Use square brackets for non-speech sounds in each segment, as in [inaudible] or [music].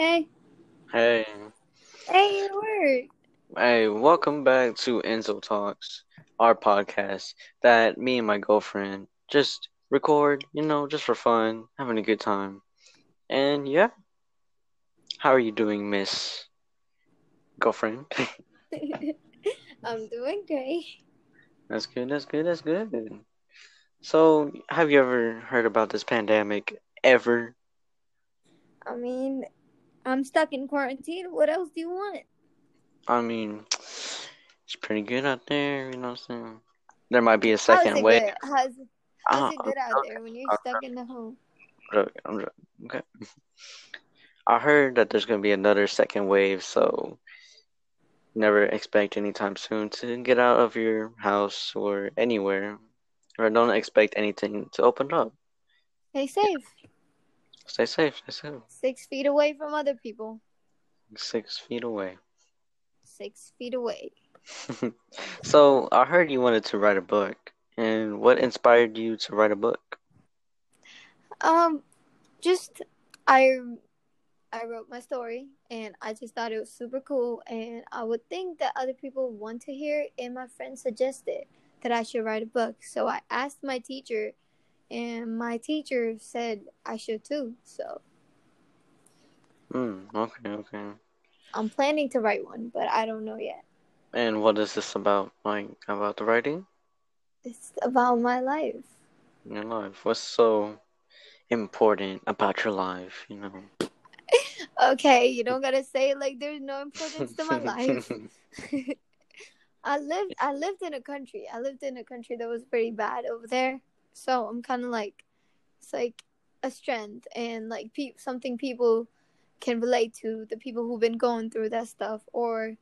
Hey. Hey, Hey, it worked. hey, welcome back to Enzo Talks, our podcast that me and my girlfriend just record, you know, just for fun, having a good time. And yeah, how are you doing, Miss Girlfriend? [laughs] I'm doing great. That's good, that's good, that's good. So, have you ever heard about this pandemic ever? I mean, I'm stuck in quarantine. What else do you want? I mean, it's pretty good out there, you know what I'm saying? There might be a second wave. good? How's, how's Uh, it good out there when you're stuck in the home? I'm joking, I'm joking. Okay. I heard that there's gonna be another second wave, so never expect anytime soon to get out of your house or anywhere, or don't expect anything to open up. Stay safe. Stay safe, stay safe. Six feet away from other people. Six feet away. Six feet away. [laughs] So I heard you wanted to write a book, and what inspired you to write a book? Um, just I I wrote my story and I just thought it was super cool and I would think that other people want to hear it and my friend suggested that I should write a book. So I asked my teacher and my teacher said I should too. So Hmm, okay, okay. I'm planning to write one, but I don't know yet. And what is this about? Like about the writing It's about my life. your life? What's so important about your life, you know? [laughs] Okay, you don't gotta say like there's no importance to my [laughs] life. [laughs] I lived I lived in a country. I lived in a country that was pretty bad over there. So I'm kind of like it's like a strength and like pe- something people can relate to, the people who've been going through that stuff or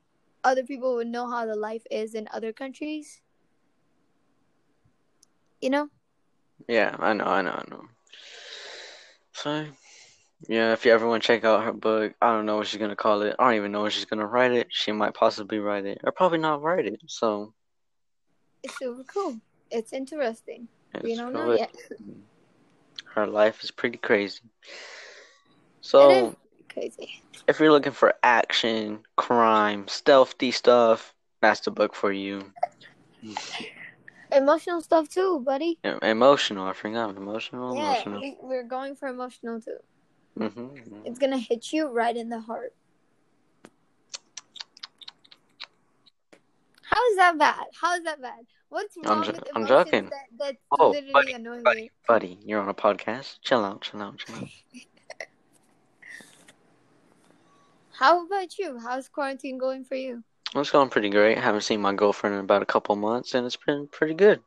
other people would know how the life is in other countries. You know? Yeah, I know, I know, I know. So, yeah, if you ever want to check out her book, I don't know what she's gonna call it. I don't even know when she's gonna write it. She might possibly write it, or probably not write it. So, It's super cool. It's interesting. We it's don't know yet. her life is pretty crazy. So, crazy. if you're looking for action, crime, stealthy stuff, that's the book for you. Emotional stuff too, buddy. Em- Emotional, I forgot. Emotional, Yeah, emotional. we, we're going for emotional too. hmm It's gonna hit you right in the heart. How is that bad? How is that bad? What's I'm wrong jo- with I'm joking. that oh, that's Oh, literally buddy, annoying buddy, me? buddy, you're on a podcast. Chill out, chill out, chill out. [laughs] How about you? How's quarantine going for you? It's going pretty great. Haven't seen my girlfriend in about a couple months, and it's been pretty good.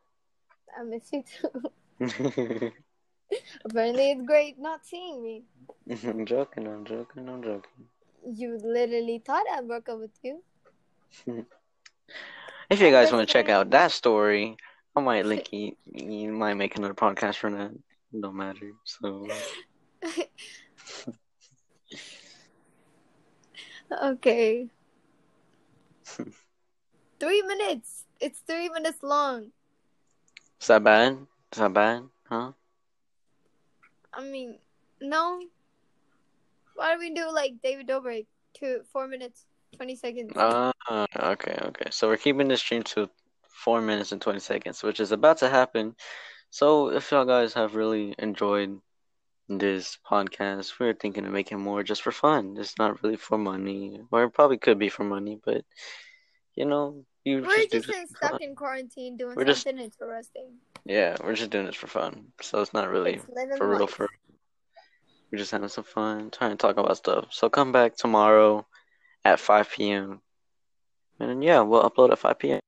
I miss you too. [laughs] Apparently, it's great not seeing me. [laughs] I'm joking, I'm joking, I'm joking. You literally thought I broke up with you. If you guys want to check out that story, I might link you. You might make another podcast for that. Don't matter. So, [laughs] okay. three minutes. It's three minutes long. is that bad? Is that bad? Huh? I mean, no. Why do we do like David Dobrik? Two, four minutes, twenty seconds. Uh, okay, okay. So we're keeping this stream to four minutes and 20 seconds, which is about to happen. So if y'all guys have really enjoyed this podcast, we're thinking of making more just for fun. It's not really for money, or it probably could be for money, but you know, you We're just just stuck fun. in quarantine doing We're just- interesting. Yeah, we're just doing this for fun. So it's not really It's for real. life. For we're just having some fun, trying to talk about stuff. So come back tomorrow at 5 p.m. And yeah, we'll upload at 5 p.m.